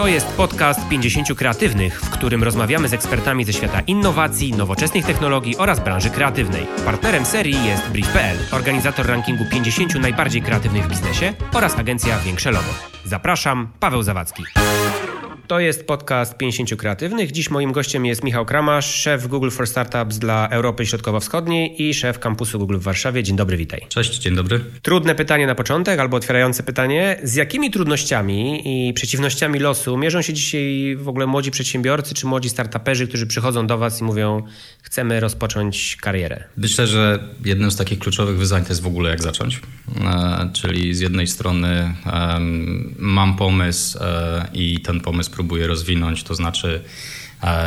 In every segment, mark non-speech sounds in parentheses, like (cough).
To jest podcast 50 kreatywnych, w którym rozmawiamy z ekspertami ze świata innowacji, nowoczesnych technologii oraz branży kreatywnej. Partnerem serii jest Brief.pl, organizator rankingu 50 najbardziej kreatywnych w biznesie oraz agencja Większe Logo. Zapraszam, Paweł Zawadzki. To jest podcast 50 kreatywnych. Dziś moim gościem jest Michał Kramasz, szef Google for Startups dla Europy Środkowo-Wschodniej i szef kampusu Google w Warszawie. Dzień dobry, witaj. Cześć, dzień dobry. Trudne pytanie na początek, albo otwierające pytanie. Z jakimi trudnościami i przeciwnościami losu mierzą się dzisiaj w ogóle młodzi przedsiębiorcy czy młodzi startuperzy, którzy przychodzą do Was i mówią, chcemy rozpocząć karierę? Myślę, że jednym z takich kluczowych wyzwań to jest w ogóle jak zacząć. E, czyli z jednej strony mam pomysł e, i ten pomysł próbuję rozwinąć, to znaczy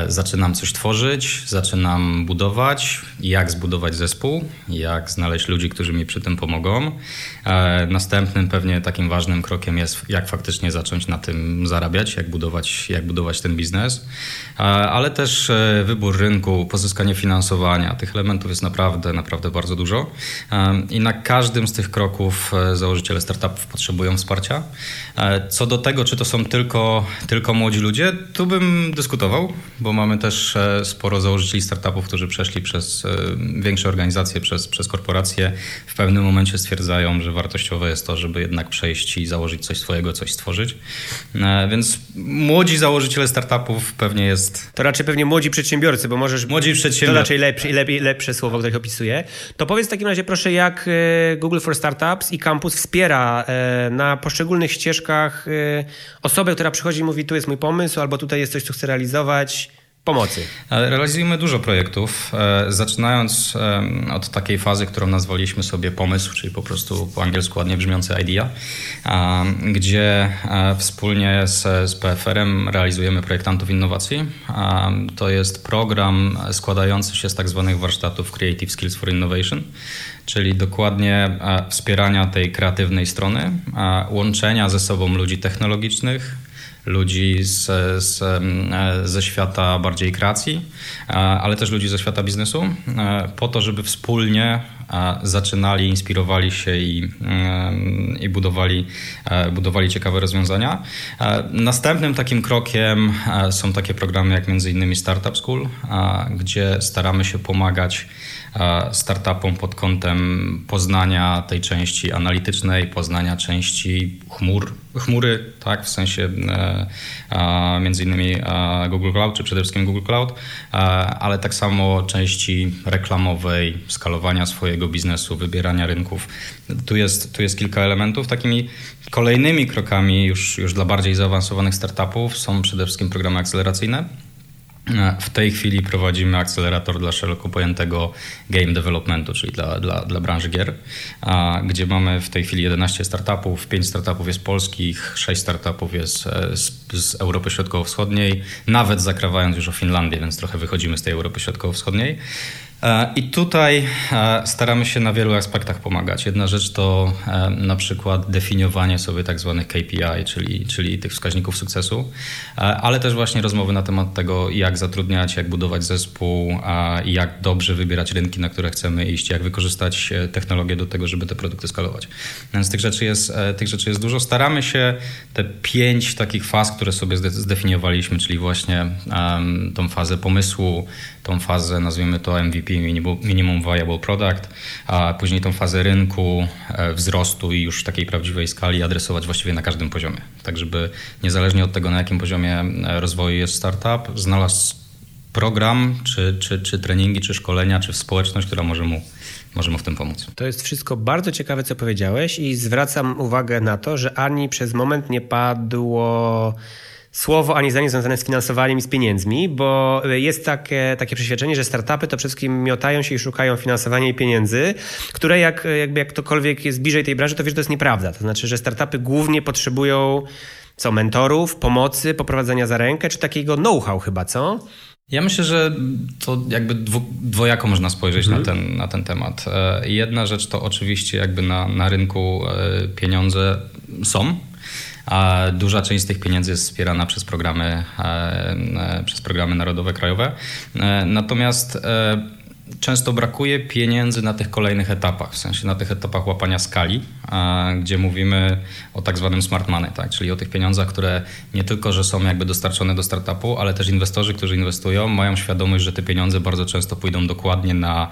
zaczynam coś tworzyć, zaczynam budować, jak zbudować zespół, jak znaleźć ludzi, którzy mi przy tym pomogą. E, następnym pewnie takim ważnym krokiem jest, jak faktycznie zacząć na tym zarabiać, jak budować, jak budować ten biznes, e, ale też wybór rynku, pozyskanie finansowania. Tych elementów jest naprawdę, naprawdę bardzo dużo i na każdym z tych kroków założyciele startupów potrzebują wsparcia. Co do tego, czy to są tylko, tylko młodzi ludzie, tu bym dyskutował, bo mamy też e, sporo założycieli startupów, którzy przeszli przez e, większe organizacje, przez, przez korporacje. W pewnym momencie stwierdzają, że wartościowe jest to, żeby jednak przejść i założyć coś swojego, coś stworzyć. E, więc młodzi założyciele startupów pewnie jest... To raczej pewnie młodzi przedsiębiorcy, bo możesz... Młodzi przedsiębiorcy. To raczej lepsze, lepiej, lepsze słowo, które opisuje. To powiedz w takim razie proszę, jak Google for Startups i Campus wspiera na poszczególnych ścieżkach osobę, która przychodzi i mówi, tu jest mój pomysł, albo tutaj jest coś, co chcę realizować pomocy? Realizujemy dużo projektów, e, zaczynając od takiej fazy, którą nazwaliśmy sobie pomysł, czyli po prostu po angielsku ładnie brzmiący idea, gdzie e, wspólnie z, z PFR-em realizujemy projektantów innowacji. To jest program składający się z tak zwanych warsztatów Creative Skills for Innovation, czyli dokładnie e, wspierania tej kreatywnej strony, łączenia ze sobą ludzi technologicznych, ludzi z, z, e, ze świata bardziej kreacji, e, ale też ludzi ze świata biznesu, e, po to, żeby wspólnie zaczynali, inspirowali się i, i budowali, budowali ciekawe rozwiązania. Następnym takim krokiem są takie programy jak między innymi Startup School, gdzie staramy się pomagać startupom pod kątem poznania tej części analitycznej, poznania części chmur, chmury, tak, w sensie e, między innymi Google Cloud, czy przede wszystkim Google Cloud, ale tak samo części reklamowej, skalowania swojego biznesu, wybierania rynków. Tu jest, tu jest kilka elementów. Takimi kolejnymi krokami już, już dla bardziej zaawansowanych startupów są przede wszystkim programy akceleracyjne w tej chwili prowadzimy akcelerator dla szeroko pojętego game developmentu, czyli dla, dla, dla branży gier, gdzie mamy w tej chwili 11 startupów, 5 startupów jest polskich, 6 startupów jest e, z, z Europy Środkowo-Wschodniej, nawet zakrawając już o Finlandię, więc trochę wychodzimy z tej Europy Środkowo-Wschodniej. E, I tutaj e, staramy się na wielu aspektach pomagać. Jedna rzecz to e, na przykład definiowanie sobie tak zwanych KPI, czyli, czyli tych wskaźników sukcesu, ale też właśnie rozmowy na temat tego, jak zatrudniać, jak budować zespół, jak dobrze wybierać rynki, na które chcemy iść, jak wykorzystać technologię do tego, żeby te produkty skalować. Więc tych rzeczy jest, tych rzeczy jest dużo. Staramy się te pięć takich faz, które sobie zdefiniowaliśmy, czyli właśnie tą fazę pomysłu, tą fazę, nazwijmy to MVP, Minimum Viable Product, a później tą fazę rynku, e, wzrostu i już takiej prawdziwej skali adresować właściwie na każdym poziomie. Tak, żeby niezależnie od tego, na jakim poziomie e, rozwoju jest startup, znalazł program, czy, czy, czy treningi, czy szkolenia, czy społeczność, która może mu może mu w tym pomóc. To jest wszystko bardzo ciekawe, co powiedziałeś, i zwracam uwagę na to, że ani przez moment nie padło słowo ani zdanie związane z finansowaniem i z pieniędzmi, bo jest takie, takie przeświadczenie, że startupy to przede wszystkim miotają się i szukają finansowania i pieniędzy, które jak, jakby jak ktokolwiek jest bliżej tej branży, to wie, że to jest nieprawda. To znaczy, że startupy głównie potrzebują co, mentorów, pomocy, poprowadzenia za rękę, czy takiego know-how chyba, co? Ja myślę, że to jakby dwojako można spojrzeć mhm. na, ten, na ten temat. E, jedna rzecz to oczywiście jakby na, na rynku e, pieniądze są, a duża część z tych pieniędzy jest wspierana przez programy, e, e, przez programy narodowe, krajowe. E, natomiast często brakuje pieniędzy na tych kolejnych etapach, w sensie na tych etapach łapania skali, gdzie mówimy o tak zwanym smart money, tak? czyli o tych pieniądzach, które nie tylko, że są jakby dostarczone do startupu, ale też inwestorzy, którzy inwestują, mają świadomość, że te pieniądze bardzo często pójdą dokładnie na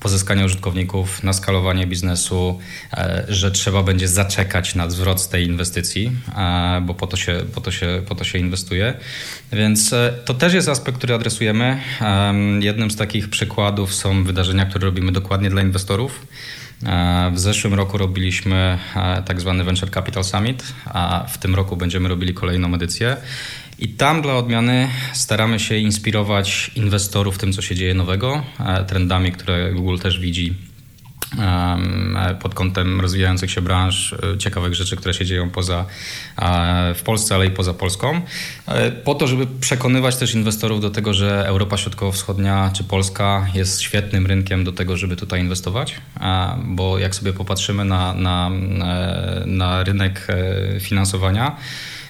pozyskanie użytkowników, na skalowanie biznesu, e, że trzeba będzie zaczekać na zwrot z tej inwestycji, e, bo po to się, po to się, po to się inwestuje. Więc e, to też jest aspekt, który adresujemy. Jednym z takich przykładów są wydarzenia, które robimy dokładnie dla inwestorów. W zeszłym roku robiliśmy tak zwany Venture Capital Summit, a w tym roku będziemy robili kolejną edycję. I tam dla odmiany staramy się inspirować inwestorów tym, co się dzieje nowego, e, trendami, które Google też widzi e, pod kątem rozwijających się branż, e, ciekawych rzeczy, które się dzieją poza, w Polsce, ale i poza Polską. Po to, żeby przekonywać też inwestorów do tego, że Europa Środkowo-Wschodnia czy Polska jest świetnym rynkiem do tego, żeby tutaj inwestować, bo jak sobie popatrzymy na, na, na rynek finansowania,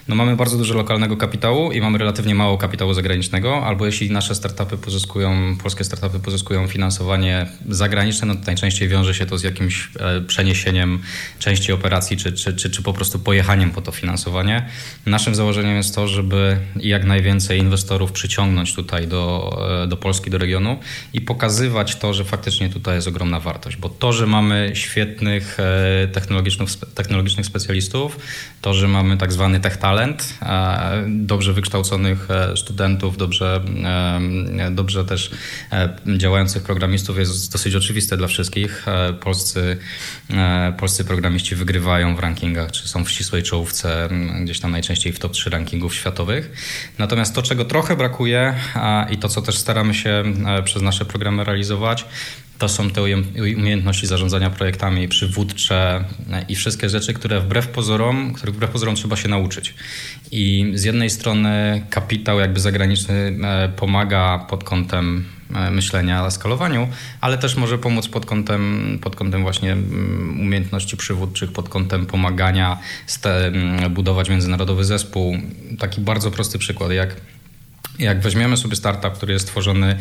no mamy bardzo dużo lokalnego kapitału i mamy relatywnie mało kapitału zagranicznego, albo jeśli nasze startupy pozyskują, polskie startupy pozyskują finansowanie zagraniczne, no to najczęściej wiąże się to z jakimś e, przeniesieniem części operacji, czy, czy, czy, czy po prostu pojechaniem po to finansowanie. Naszym założeniem jest to, żeby jak najwięcej inwestorów przyciągnąć tutaj do, e, do Polski, do regionu i pokazywać to, że faktycznie tutaj jest ogromna wartość, bo to, że mamy świetnych e, technologicznych, technologicznych specjalistów, to, że mamy tak zwany tech talent, talent, dobrze wykształconych e, studentów, dobrze, e, dobrze też e, działających programistów jest dosyć oczywiste dla wszystkich. Polscy, polscy programiści wygrywają w rankingach, czy są w ścisłej czołówce, gdzieś tam najczęściej w top 3 rankingów światowych. Natomiast to, czego trochę brakuje i to, co też staramy się przez nasze programy realizować, to są te umiejętności zarządzania projektami przywódcze i wszystkie rzeczy, które wbrew pozorom, których wbrew pozorom trzeba się nauczyć. I z jednej strony kapitał jakby zagraniczny e, pomaga pod kątem e, myślenia o skalowaniu, ale też może pomóc pod kątem, pod kątem właśnie mm, umiejętności przywódczych, pod kątem pomagania mm, budować międzynarodowy zespół. Taki bardzo prosty przykład, jak, jak weźmiemy sobie startup, który jest tworzony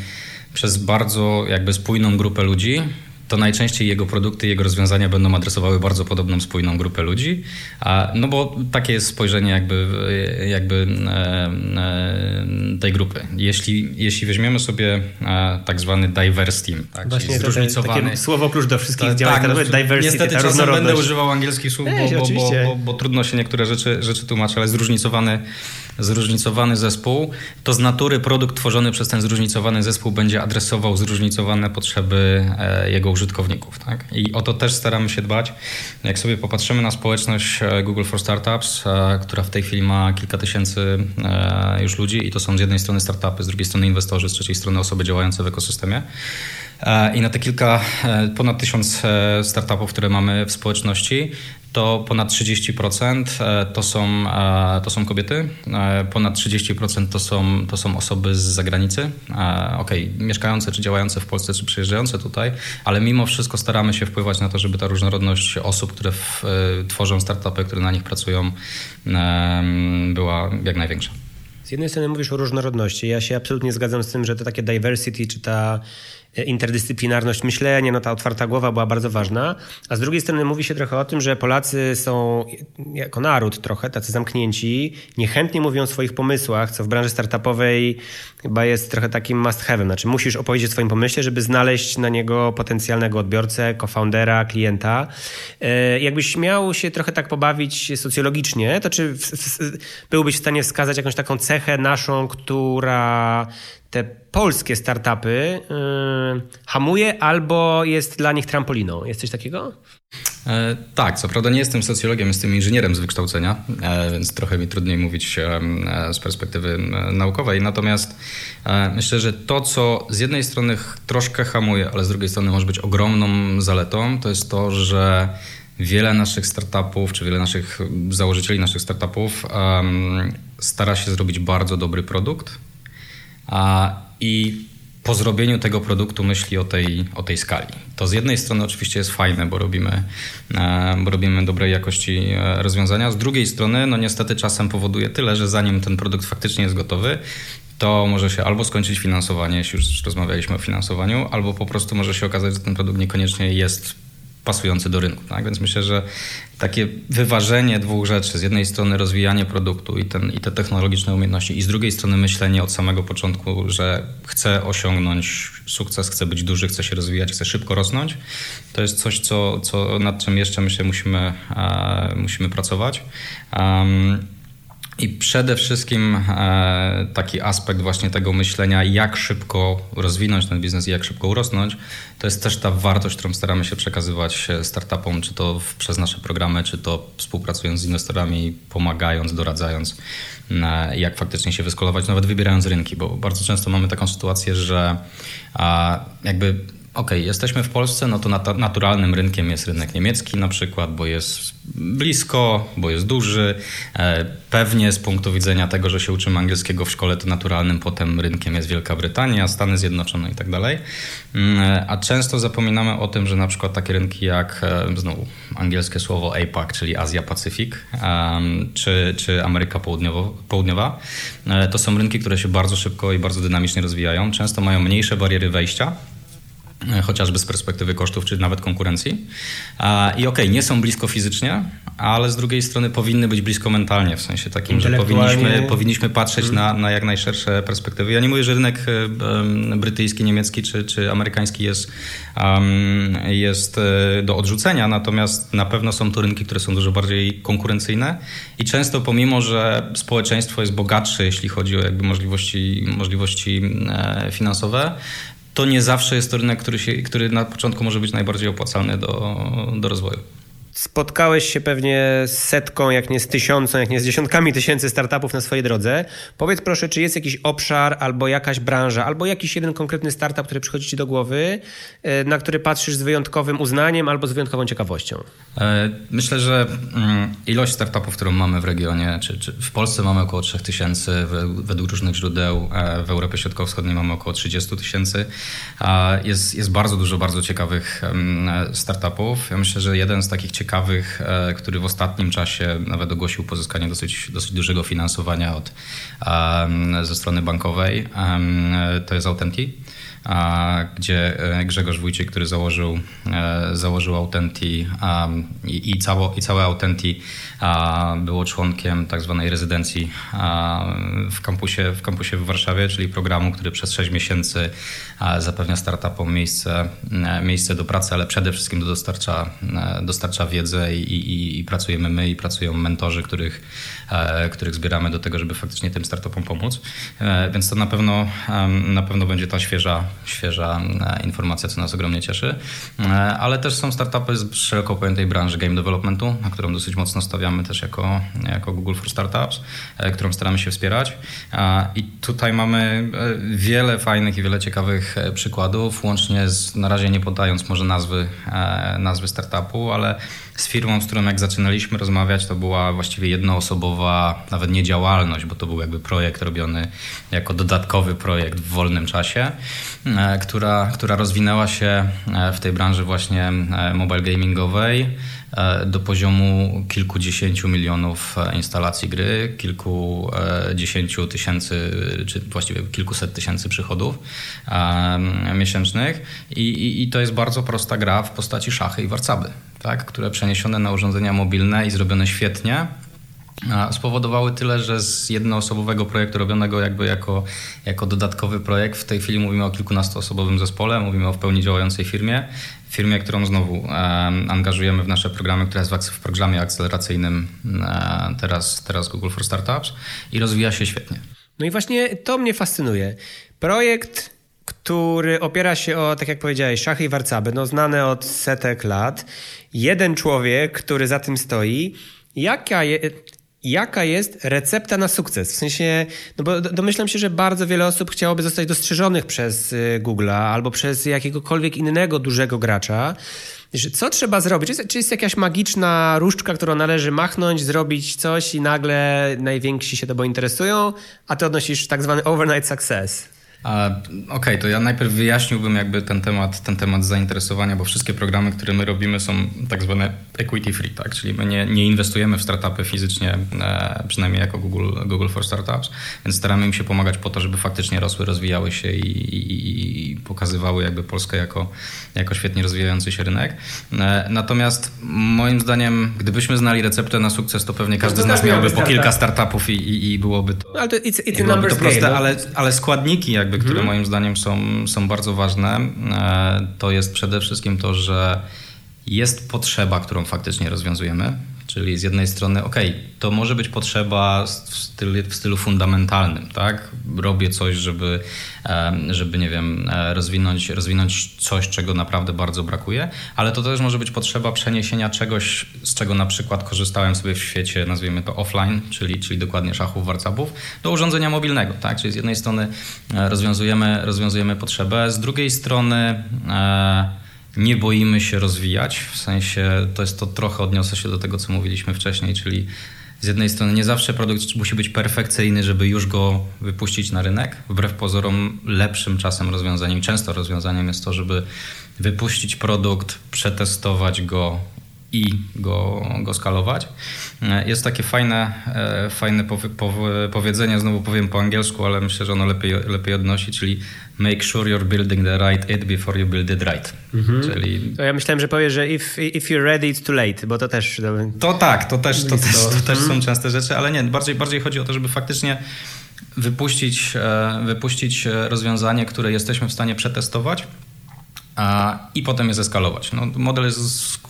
przez bardzo jakby spójną grupę ludzi, to najczęściej jego produkty, jego rozwiązania będą adresowały bardzo podobną, spójną grupę ludzi. A, no bo takie jest spojrzenie jakby, jakby e, e, tej grupy. Jeśli, jeśli weźmiemy sobie e, tak zwany diverse team, tak, Właśnie zróżnicowany... takie słowo klucz do wszystkich działań, tak, no, diversity, niestety ta czasem będę używał angielskich słów, bo, bo, bo, bo, bo trudno się niektóre rzeczy, rzeczy tłumaczyć, ale zróżnicowany zróżnicowany zespół, to z natury produkt tworzony przez ten zróżnicowany zespół będzie adresował zróżnicowane potrzeby e, jego użytkowników. Tak? I o to też staramy się dbać. Jak sobie popatrzymy na społeczność e, Google for Startups, e, która w tej chwili ma kilka tysięcy już ludzi i to są z jednej strony startupy, z drugiej strony inwestorzy, z trzeciej strony osoby działające w ekosystemie. I na te kilka, ponad tysiąc startupów, które mamy w społeczności, to ponad 30% e, to są, e, to są kobiety, e, ponad 30% to są, to są osoby z zagranicy, ok, mieszkające czy działające w Polsce, czy przyjeżdżające tutaj, ale mimo wszystko staramy się wpływać na to, żeby ta różnorodność osób, które w, tworzą startupy, które na nich pracują, była jak największa. Z jednej strony mówisz o różnorodności. Ja się absolutnie zgadzam z tym, że to takie diversity, czy ta interdyscyplinarność myślenia, no ta otwarta głowa była bardzo ważna, a z drugiej strony mówi się trochę o tym, że Polacy są jako naród trochę tacy zamknięci, niechętnie mówią o swoich pomysłach, co w branży startupowej chyba jest trochę takim must have'em. Znaczy musisz opowiedzieć o swoim pomyśle, żeby znaleźć na niego potencjalnego odbiorcę, co-foundera, klienta. E, jakbyś miał się trochę tak pobawić socjologicznie, to czy byłbyś w stanie wskazać jakąś taką cechę naszą, która te polskie startupy yy, hamuje albo jest dla nich trampoliną. Jest coś takiego? E, tak, co prawda nie jestem socjologiem, jestem inżynierem z wykształcenia, e, więc trochę mi trudniej mówić e, z perspektywy naukowej. Natomiast e, myślę, że to, co z jednej strony troszkę hamuje, ale z drugiej strony może być ogromną zaletą, to jest to, że wiele naszych startupów, czy wiele naszych założycieli naszych startupów stara się zrobić bardzo dobry produkt i po zrobieniu tego produktu myśli o tej, o tej skali. To z jednej strony oczywiście jest fajne, bo robimy, e, bo robimy dobrej jakości e, rozwiązania. Z drugiej strony, no niestety czasem powoduje tyle, że zanim ten produkt faktycznie jest gotowy, to może się albo skończyć finansowanie, jeśli już rozmawialiśmy o finansowaniu, albo po prostu może się okazać, że ten produkt niekoniecznie jest pasujący do rynku. Tak? Więc myślę, że takie wyważenie dwóch rzeczy, z jednej strony rozwijanie produktu i, ten, i te technologiczne umiejętności, i z drugiej strony myślenie od samego początku, że chcę osiągnąć sukces, chcę być duży, chcę się rozwijać, chcę szybko rosnąć, to jest coś, co, co nad czym jeszcze myślę musimy, e, musimy pracować. Um, i przede wszystkim e, taki aspekt właśnie tego myślenia, jak szybko rozwinąć ten biznes i jak szybko urosnąć, to jest też ta wartość, którą staramy się przekazywać startupom, czy to przez nasze programy, czy to współpracując z inwestorami, pomagając, doradzając, e, jak faktycznie się wyskolować, nawet wybierając rynki, bo bardzo często mamy taką sytuację, że jakby OK, jesteśmy w Polsce, no to nat naturalnym rynkiem jest rynek niemiecki na przykład, bo jest blisko, bo jest duży. E, pewnie z punktu widzenia tego, że się uczymy angielskiego w szkole, to naturalnym potem rynkiem jest Wielka Brytania, Stany Zjednoczone i tak dalej. Mm, a często zapominamy o tym, że na przykład takie rynki jak e, znowu angielskie słowo APAC, czyli Azja-Pacyfik, czy, czy Ameryka Południowo, Południowa, e, to są rynki, które się bardzo szybko i bardzo dynamicznie rozwijają. Często mają mniejsze bariery wejścia chociażby z perspektywy kosztów czy nawet konkurencji. I okej, okay, nie są blisko fizycznie, ale z drugiej strony powinny być blisko mentalnie, w sensie takim, że powinniśmy, powinniśmy patrzeć hmm. na, na jak najszersze perspektywy. Ja nie mówię, że rynek e, brytyjski, niemiecki czy, czy amerykański jest, um, jest e, do odrzucenia, natomiast na pewno są to rynki, które są dużo bardziej konkurencyjne i często pomimo, że społeczeństwo jest bogatsze, jeśli chodzi o jakby możliwości, możliwości finansowe, to nie zawsze jest to rynek, który, się, który na początku może być najbardziej opłacalny do, do rozwoju. Spotkałeś się pewnie z setką, jak nie z tysiącem, jak nie z dziesiątkami tysięcy startupów na swojej drodze. Powiedz proszę, czy jest jakiś obszar albo jakaś branża, albo jakiś jeden konkretny startup, który przychodzi ci do głowy, e, na który patrzysz z wyjątkowym uznaniem albo z wyjątkową ciekawością? E, myślę, że mm, ilość startupów, którą mamy w regionie, czy, czy w Polsce mamy około 3000, według różnych źródeł, e, w Europie Środkowo-Wschodniej mamy około 30 tysięcy. Jest, jest bardzo dużo bardzo ciekawych startupów. Ja myślę, że jeden z takich ciekawych ciekawych, e, który w ostatnim czasie nawet ogłosił pozyskanie dosyć, dosyć dużego finansowania od, ze strony bankowej. To jest Authentic gdzie e, Grzegorz Wójcik, który założył, e, założył Autenti i, i, cało, i całe Autenti było członkiem tak zwanej rezydencji w kampusie, w kampusie w Warszawie, czyli programu, który przez 6 miesięcy zapewnia startupom miejsce, e, miejsce do pracy, ale przede wszystkim dostarcza, dostarcza wiedzę i, i, i pracujemy my i pracują mentorzy, których, których zbieramy do tego, żeby faktycznie tym startupom pomóc. Więc to na pewno, na pewno będzie ta świeża, świeża e, informacja, co nas ogromnie cieszy. E, ale też są startupy z szeroko pojętej branży game developmentu, na którą dosyć mocno stawiamy też jako, jako Google for Startups, e, którą staramy się wspierać. I tutaj mamy wiele fajnych i wiele ciekawych przykładów, łącznie z, na razie nie podając może nazwy, nazwy startupu, ale z firmą, z którą jak zaczynaliśmy rozmawiać, to była właściwie jednoosobowa, nawet nie działalność, bo to był jakby projekt robiony jako dodatkowy projekt w wolnym czasie, e, która, która rozwinęła się e, w tej branży właśnie e, mobile gamingowej do poziomu kilkudziesięciu milionów instalacji gry, kilkudziesięciu tysięcy, czy właściwie kilkuset tysięcy przychodów miesięcznych. I, i, I to jest bardzo prosta gra w postaci szachy i warcaby tak, które przeniesione na urządzenia mobilne i zrobione świetnie, spowodowały tyle, że z jednoosobowego projektu robionego jakby jako, jako dodatkowy projekt, w tej chwili mówimy o kilkunastoosobowym zespole, mówimy o w pełni działającej firmie, firmie, którą znowu angażujemy w nasze programy, która jest w programie akceleracyjnym e, teraz, teraz Google for Startups i rozwija się świetnie. No i właśnie to mnie fascynuje. Projekt który opiera się o, tak jak powiedziałeś, szachy i warcaby, no znane od setek lat. Jeden człowiek, który za tym stoi. Jaka, je, jaka jest recepta na sukces? W sensie, no bo domyślam się, że bardzo wiele osób chciałoby zostać dostrzeżonych przez y, Google'a albo przez jakiegokolwiek innego dużego gracza. Co trzeba zrobić? Czy jest jakaś magiczna różdżka, którą należy machnąć, zrobić coś i nagle najwięksi się tobą interesują, a ty odnosisz tak zwany overnight success? Okej, okay, to ja najpierw wyjaśniłbym jakby ten temat, ten temat zainteresowania, bo wszystkie programy, które my robimy są tak zwane equity free, tak? czyli my nie, nie inwestujemy w startupy fizycznie, e, przynajmniej jako Google, Google for Startups, więc staramy im się pomagać po to, żeby faktycznie rosły, rozwijały się i, i, i pokazywały jakby Polskę jako, jako świetnie rozwijający się rynek. E, natomiast moim zdaniem, gdybyśmy znali receptę na sukces, to pewnie każdy z nas miałby po kilka startupów i, i, i byłoby to, no, ale to, it's, it's byłoby to proste, no. ale, ale składniki jakby jakby, które mhm. moim zdaniem są, są bardzo ważne, e, to jest przede wszystkim to, że jest potrzeba, którą faktycznie rozwiązujemy. Czyli z jednej strony, ok, to może być potrzeba w stylu, w stylu fundamentalnym, tak? Robię coś, żeby, żeby nie wiem, e, rozwinąć, rozwinąć coś, czego naprawdę bardzo brakuje, ale to też może być potrzeba przeniesienia czegoś, czego na przykład korzystałem sobie w świecie, nazwijmy to offline, czyli, czyli dokładnie szachów, warcapów, do urządzenia mobilnego, tak? Czyli z jednej strony e, rozwiązujemy, rozwiązujemy potrzebę, z drugiej strony e, nie boimy się rozwijać, w sensie to jest to trochę odniosę się do tego, co mówiliśmy wcześniej, czyli z jednej strony nie zawsze produkt musi być perfekcyjny, żeby już go wypuścić na rynek. Wbrew pozorom lepszym czasem rozwiązaniem, często rozwiązaniem jest to, żeby wypuścić produkt, przetestować go, i go, go skalować. Jest takie fajne, e, fajne powiedzenie, znowu powiem po angielsku, ale myślę, że ono lepiej, lepiej odnosi, czyli make sure you're building the right it before you build it right. Mhm. Czyli... To ja myślałem, że powiesz, że if, if you're ready, it's too late, bo to też... To tak, to też, to też, to też są częste rzeczy, ale nie, bardziej, bardziej chodzi o to, żeby faktycznie wypuścić, e, wypuścić rozwiązanie, które jesteśmy w stanie przetestować, i potem je zeskalować. No, model jest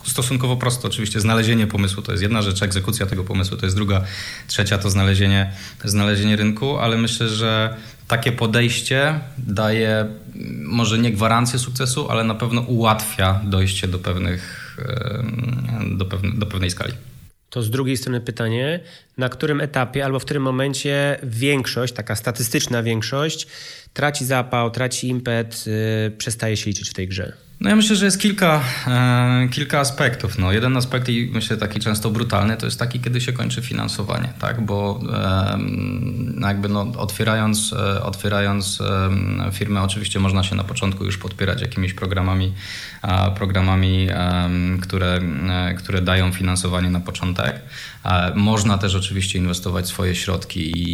stosunkowo prosty. Oczywiście znalezienie pomysłu to jest jedna rzecz, egzekucja tego pomysłu to jest druga, trzecia to znalezienie, znalezienie rynku, ale myślę, że takie podejście daje może nie gwarancję sukcesu, ale na pewno ułatwia dojście do, pewnych, do, pewne, do pewnej skali. To z drugiej strony pytanie, na którym etapie albo w którym momencie większość, taka statystyczna większość, traci zapał, traci impet, yy, przestaje się liczyć w tej grze? No ja myślę, że jest kilka, e, kilka aspektów. No, jeden aspekt i myślę taki często brutalny to jest taki, kiedy się kończy finansowanie, tak? bo e, jakby no, otwierając, e, otwierając e, firmę oczywiście można się na początku już podpierać jakimiś programami, programami które, e, które dają finansowanie na początek. Można też oczywiście inwestować swoje środki i,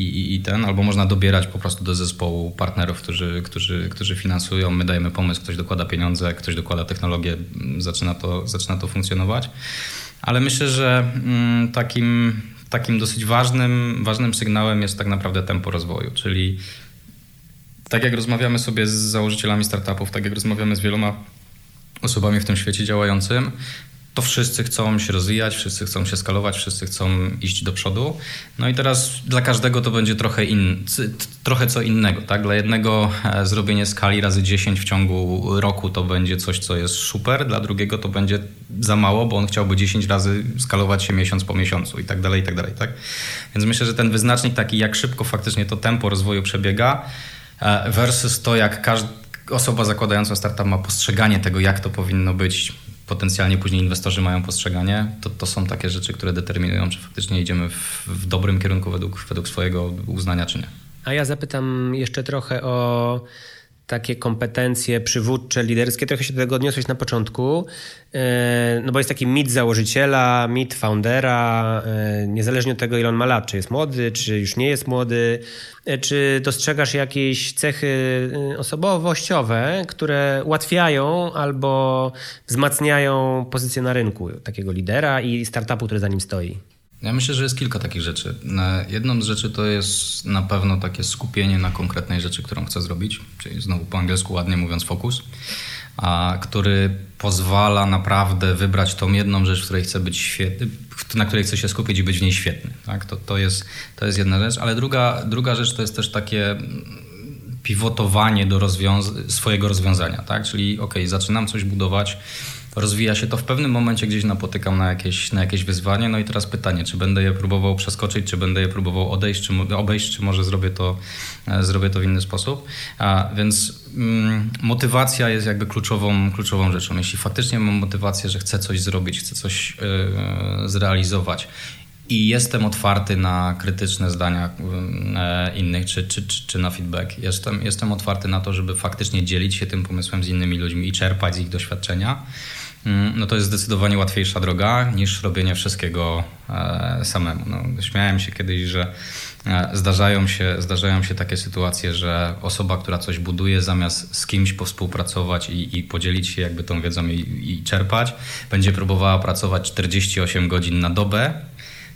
i, i, ten, albo można dobierać po prostu do zespołu partnerów, którzy, którzy, którzy finansują. My dajemy pomysł, ktoś dokłada pieniądze, ktoś dokłada technologię, zaczyna to, zaczyna to funkcjonować. Ale myślę, że mm, takim, takim dosyć ważnym, ważnym sygnałem jest tak naprawdę tempo rozwoju, czyli tak jak rozmawiamy sobie z założycielami startupów, tak jak rozmawiamy z wieloma osobami w tym świecie działającym, to wszyscy chcą się rozwijać, wszyscy chcą się skalować, wszyscy chcą iść do przodu. No i teraz dla każdego to będzie trochę, in, trochę co innego. Tak? Dla jednego e, zrobienie skali razy 10 w ciągu roku to będzie coś, co jest super, dla drugiego to będzie za mało, bo on chciałby 10 razy skalować się miesiąc po miesiącu i tak dalej, i tak dalej. Tak? Więc myślę, że ten wyznacznik taki, jak szybko faktycznie to tempo rozwoju przebiega e, versus to, jak każda osoba zakładająca startup ma postrzeganie tego, jak to powinno być potencjalnie później inwestorzy mają postrzeganie, to, to są takie rzeczy, które determinują, czy faktycznie idziemy w, w dobrym kierunku według, według swojego uznania, czy nie. A ja zapytam jeszcze trochę o takie kompetencje przywódcze, liderskie. Trochę się do tego odniosłeś na początku, e, no bo jest taki mit założyciela, mit foundera, e, niezależnie od tego, ile on ma lat, czy jest młody, czy już nie jest młody, e, czy dostrzegasz jakieś cechy osobowościowe, które ułatwiają albo wzmacniają pozycję na rynku takiego lidera i startupu, który za nim stoi? Ja myślę, że jest kilka takich rzeczy. Jedną z rzeczy to jest na pewno takie skupienie na konkretnej rzeczy, którą chcę zrobić, czyli znowu po angielsku ładnie mówiąc fokus, a, który pozwala naprawdę wybrać tą jedną rzecz, w której chcę być świetny, na której chcę się skupić i być w niej świetny. Tak? To, to, jest, to jest jedna rzecz, ale druga, druga rzecz to jest też takie pivotowanie do rozwiąza- swojego rozwiązania, tak? Czyli ok, zaczynam coś budować, rozwija się to w pewnym momencie gdzieś napotykam na jakieś, na jakieś wyzwanie. No i teraz pytanie, czy będę je próbował przeskoczyć, czy będę je próbował odejść, czy obejść, czy może zrobię to, e, zrobię to w inny sposób. A, więc mm, motywacja jest jakby kluczową, kluczową rzeczą. Jeśli faktycznie mam motywację, że chcę coś zrobić, chcę coś yy, zrealizować i jestem otwarty na krytyczne zdania e, innych, czy, czy, czy, czy, na feedback. Jestem, jestem otwarty na to, żeby faktycznie dzielić się tym pomysłem z innymi ludźmi i czerpać z ich doświadczenia. Mm, no to jest zdecydowanie łatwiejsza droga niż robienie wszystkiego e, samemu. No, śmiałem się kiedyś, że e, zdarzają się, zdarzają się takie sytuacje, że osoba, która coś buduje, zamiast z kimś powspółpracować i, i podzielić się jakby tą wiedzą i, i czerpać, będzie próbowała pracować 48 godzin na dobę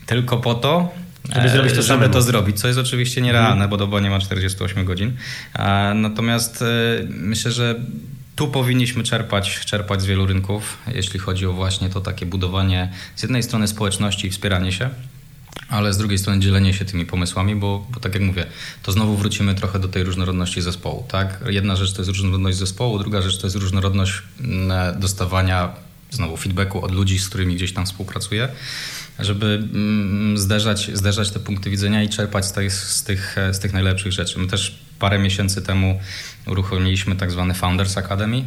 tylko po to, żeby zrobić to, żeby to zrobić, co jest oczywiście nierealne, mhm. bo doba nie ma 48 godzin. Natomiast myślę, że tu powinniśmy czerpać, czerpać z wielu rynków, jeśli chodzi o właśnie to takie budowanie z jednej strony społeczności i wspieranie się, ale z drugiej strony dzielenie się tymi pomysłami, bo, bo tak jak mówię, to znowu wrócimy trochę do tej różnorodności zespołu. Tak? Jedna rzecz to jest różnorodność zespołu, druga rzecz to jest różnorodność mm, dostawania znowu feedbacku od ludzi, z którymi gdzieś tam współpracuję, żeby mm, zderzać, zderzać te punkty widzenia i czerpać z tych, z tych, najlepszych rzeczy. My też parę miesięcy temu uruchomiliśmy tak zwany Founders Academy,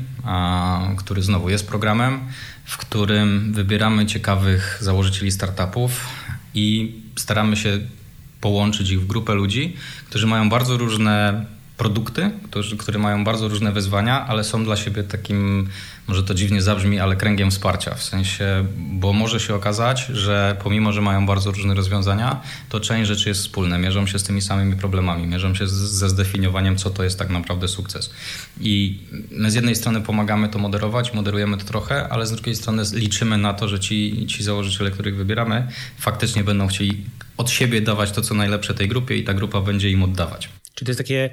który znowu jest programem, w którym wybieramy ciekawych założycieli startupów i staramy się połączyć ich w grupę ludzi, którzy mają bardzo różne produkty, którzy, które mają bardzo różne wyzwania, ale są dla siebie takim, może to dziwnie zabrzmi, ale kręgiem wsparcia. W sensie, bo może się okazać, że pomimo, że mają bardzo różne rozwiązania, to część rzeczy jest wspólna. Mierzą się z tymi samymi problemami, mierzą się z, ze zdefiniowaniem, co to jest tak naprawdę sukces. I my z jednej strony pomagamy to moderować, moderujemy to trochę, ale z drugiej strony liczymy na to, że ci, ci założyciele, których wybieramy, faktycznie będą chcieli od siebie dawać to, co najlepsze tej grupie i ta grupa będzie im oddawać. Czy to jest takie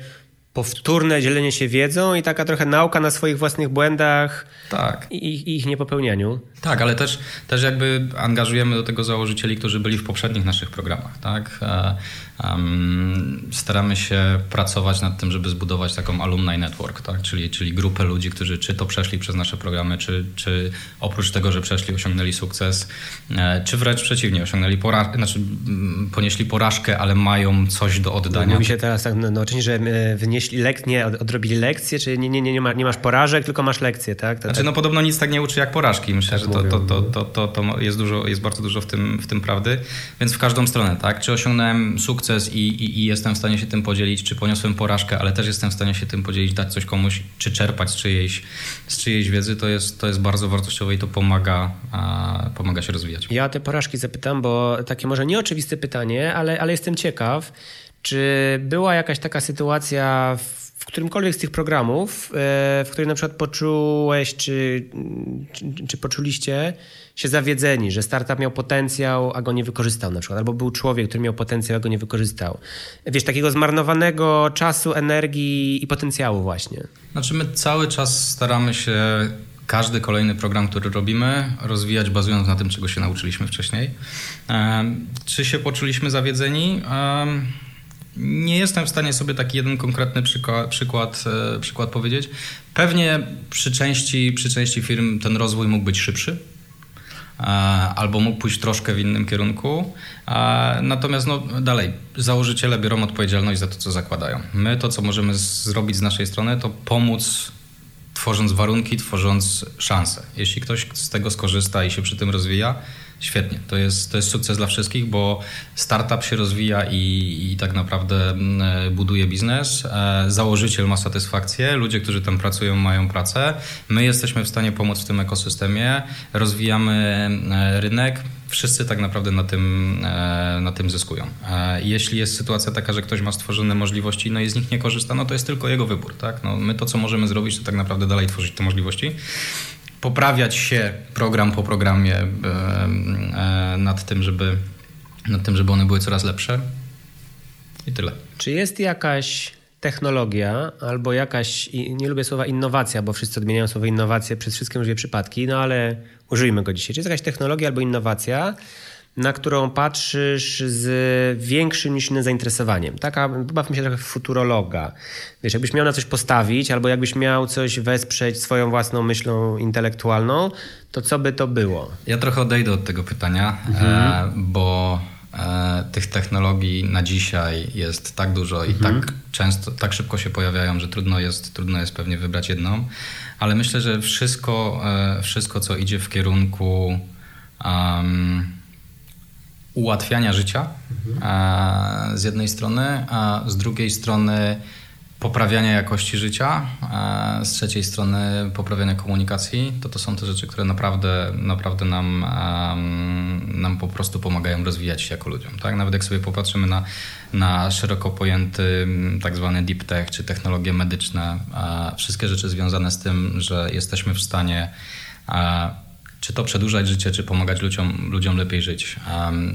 powtórne dzielenie się wiedzą i taka trochę nauka na swoich własnych błędach tak. i, i ich niepopełnianiu. Tak, ale też, też jakby angażujemy do tego założycieli, którzy byli w poprzednich naszych programach. Tak? Um, staramy się pracować nad tym, żeby zbudować taką alumni network, tak? czyli, czyli grupę ludzi, którzy czy to przeszli przez nasze programy, czy, czy oprócz tego, że przeszli, osiągnęli sukces, e, czy wręcz przeciwnie, osiągnęli porażkę, znaczy ponieśli porażkę, ale mają coś do oddania. Mówi się teraz tak no, że e, wynieśli lek, nie, odrobili lekcje, czy nie, nie, nie, nie, ma, nie masz porażek, tylko masz lekcje, tak? To, znaczy tak... no podobno nic tak nie uczy jak porażki. Myślę, tak że to, to, to, to, to, to jest, dużo, jest bardzo dużo w tym, w tym prawdy, więc w każdą stronę, tak? Czy osiągnąłem sukces sukces i, i, i, jestem w stanie się tym podzielić, czy poniosłem porażkę, ale też jestem w stanie się tym podzielić, dać coś komuś, czy czerpać z czyjejś, z czyjejś wiedzy, to jest, to jest bardzo wartościowe i to pomaga, a, pomaga się rozwijać. Ja te porażki zapytam, bo takie może nieoczywiste pytanie, ale, ale jestem ciekaw, czy była jakaś taka sytuacja w którymkolwiek z tych programów, e, w której na przykład poczułeś, czy, czy, czy, poczuliście się zawiedzeni, że startup miał potencjał, a go nie wykorzystał na przykład, albo był człowiek, który miał potencjał, a go nie wykorzystał. Wiesz, takiego zmarnowanego czasu, energii i potencjału właśnie. Znaczy my cały czas staramy się każdy kolejny program, który robimy, rozwijać bazując na tym, czego się nauczyliśmy wcześniej. Czy się poczuliśmy zawiedzeni? Nie jestem w stanie sobie taki jeden konkretny przykład, przykład, e, przykład powiedzieć. Pewnie przy części, przy części firm ten rozwój mógł być szybszy e, albo mógł pójść troszkę w innym kierunku. Natomiast no, dalej, założyciele biorą odpowiedzialność za to, co zakładają. My to, co możemy zrobić z naszej strony, to pomóc tworząc warunki, tworząc szanse. Jeśli ktoś z tego skorzysta i się przy tym rozwija, świetnie. To jest, to jest sukces dla wszystkich, bo startup się rozwija i, i tak naprawdę mm, buduje biznes. E, założyciel ma satysfakcję, ludzie, którzy tam pracują, mają pracę. My jesteśmy w stanie pomóc w tym ekosystemie, rozwijamy e, rynek. Wszyscy tak naprawdę na tym, e, na tym zyskują. Jeśli jest sytuacja taka, że ktoś ma stworzone możliwości no i z nich nie korzysta, no to jest tylko jego wybór. Tak? No my to, co możemy zrobić, to tak naprawdę dalej tworzyć te możliwości poprawiać się program po programie e, e, nad tym, żeby, nad tym, żeby one były coraz lepsze. I tyle. Czy jest jakaś technologia albo jakaś, nie lubię słowa innowacja, bo wszyscy odmieniają słowo innowacje przez wszystkie możliwe przypadki, no ale użyjmy go dzisiaj. Czy jest jakaś technologia albo innowacja, na którą patrzysz z większym niż innym zainteresowaniem. Taka, bawmy się trochę futurologa. Wiesz, jakbyś miał na coś postawić, albo jakbyś miał coś wesprzeć swoją własną myślą intelektualną, to co by to było? Ja trochę odejdę od tego pytania, mhm. e, bo tych technologii na dzisiaj jest tak dużo i mhm. tak często, tak szybko się pojawiają, że trudno jest, trudno jest pewnie wybrać jedną, ale myślę, że wszystko, e, wszystko co idzie w kierunku um, ułatwiania życia mhm. z jednej strony, a z drugiej strony poprawiania jakości życia, z trzeciej strony poprawiania komunikacji, to to są te rzeczy, które naprawdę, naprawdę nam, nam po prostu pomagają rozwijać się jako ludziom. Tak? Nawet jak sobie popatrzymy na, na szeroko pojęty tak zwany deep tech czy technologie medyczne, wszystkie rzeczy związane z tym, że jesteśmy w stanie czy to przedłużać życie, czy pomagać ludziom, ludziom lepiej żyć.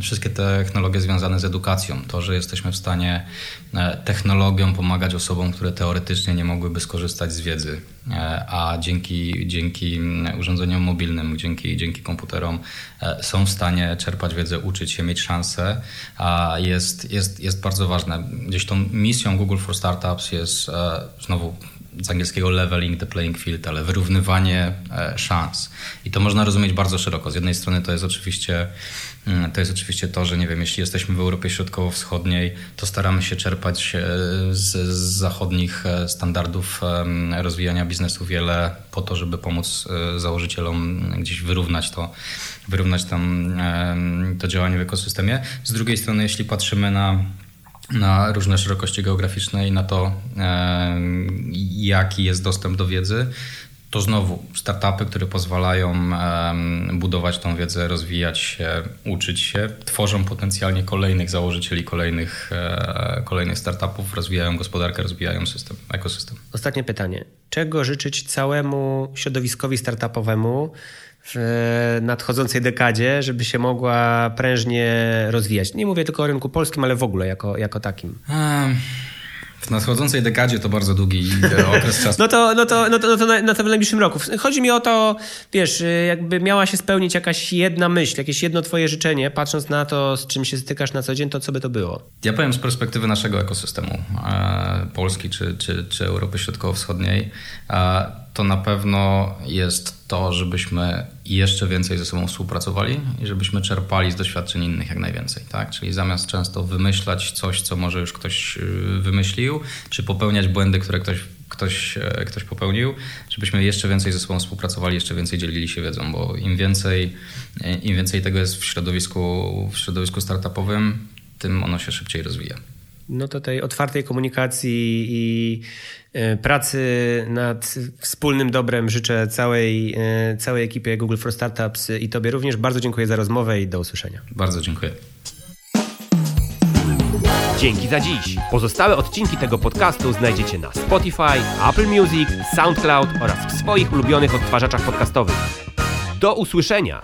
Wszystkie technologie związane z edukacją, to, że jesteśmy w stanie e, technologią pomagać osobom, które teoretycznie nie mogłyby skorzystać z wiedzy, e, a dzięki, dzięki urządzeniom mobilnym, dzięki, dzięki komputerom e, są w stanie czerpać wiedzę, uczyć się, mieć szansę, jest, jest, jest bardzo ważne. Gdzieś tą misją Google for Startups jest znowu z angielskiego leveling the playing field, ale wyrównywanie e, szans. I to można rozumieć bardzo szeroko. Z jednej strony to jest oczywiście mm, to jest oczywiście to, że nie wiem, jeśli jesteśmy w Europie Środkowo-Wschodniej, to staramy się czerpać e, z, z, zachodnich e, standardów rozwijania biznesu wiele po to, żeby pomóc założycielom gdzieś wyrównać to, wyrównać tam to działanie w ekosystemie. Z drugiej strony, jeśli patrzymy na na różne szerokości geograficzne i na to, jaki jest dostęp do wiedzy, to znowu startupy, które pozwalają budować tą wiedzę, rozwijać się, uczyć się, tworzą potencjalnie kolejnych założycieli, kolejnych, e, kolejnych startupów, rozwijają gospodarkę, rozwijają system, ekosystem. Ostatnie pytanie. Czego życzyć całemu środowiskowi startupowemu, w nadchodzącej dekadzie, żeby się mogła prężnie rozwijać. Nie mówię tylko o rynku polskim, ale w ogóle jako, jako takim. W nadchodzącej dekadzie to bardzo długi okres czasu. (laughs) no to, no to, no to, no to, na, na w najbliższym roku. Chodzi mi o to, wiesz, jakby miała się spełnić jakaś jedna myśl, jakieś jedno twoje życzenie, patrząc na to, z czym się stykasz na co dzień, to co by to było? Ja powiem z perspektywy naszego ekosystemu, e, Polski czy, czy, czy Europy Środkowo-Wschodniej. E, to na pewno jest to, żebyśmy jeszcze więcej ze sobą współpracowali i żebyśmy czerpali z doświadczeń innych jak najwięcej. Tak? Czyli zamiast często wymyślać coś, co może już ktoś y, wymyślił, czy popełniać błędy, które ktoś, ktoś, e, ktoś popełnił, żebyśmy jeszcze więcej ze sobą współpracowali, jeszcze więcej dzielili się wiedzą, bo im więcej, e, im więcej tego jest w środowisku, w środowisku startupowym, tym ono się szybciej rozwija no to tej otwartej komunikacji i e, pracy nad wspólnym dobrem życzę całej, e, całej ekipie Google for Startups i Tobie również. Bardzo dziękuję za rozmowę i do usłyszenia. Bardzo dziękuję. Dzięki za dziś. Pozostałe odcinki tego podcastu znajdziecie na Spotify, Apple Music, SoundCloud oraz w swoich ulubionych odtwarzaczach podcastowych. Do usłyszenia!